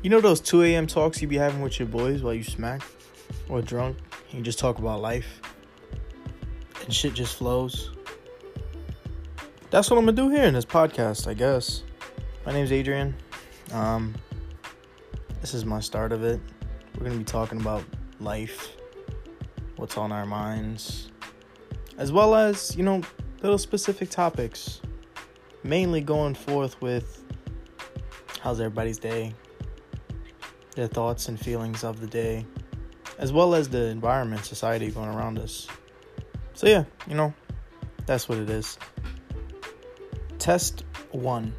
You know those 2 a.m. talks you be having with your boys while you smack or drunk? And you just talk about life and shit just flows. That's what I'm gonna do here in this podcast, I guess. My name's Adrian. Um, this is my start of it. We're gonna be talking about life, what's on our minds, as well as, you know, little specific topics. Mainly going forth with how's everybody's day, their thoughts and feelings of the day, as well as the environment, society going around us. So, yeah, you know, that's what it is. Test one.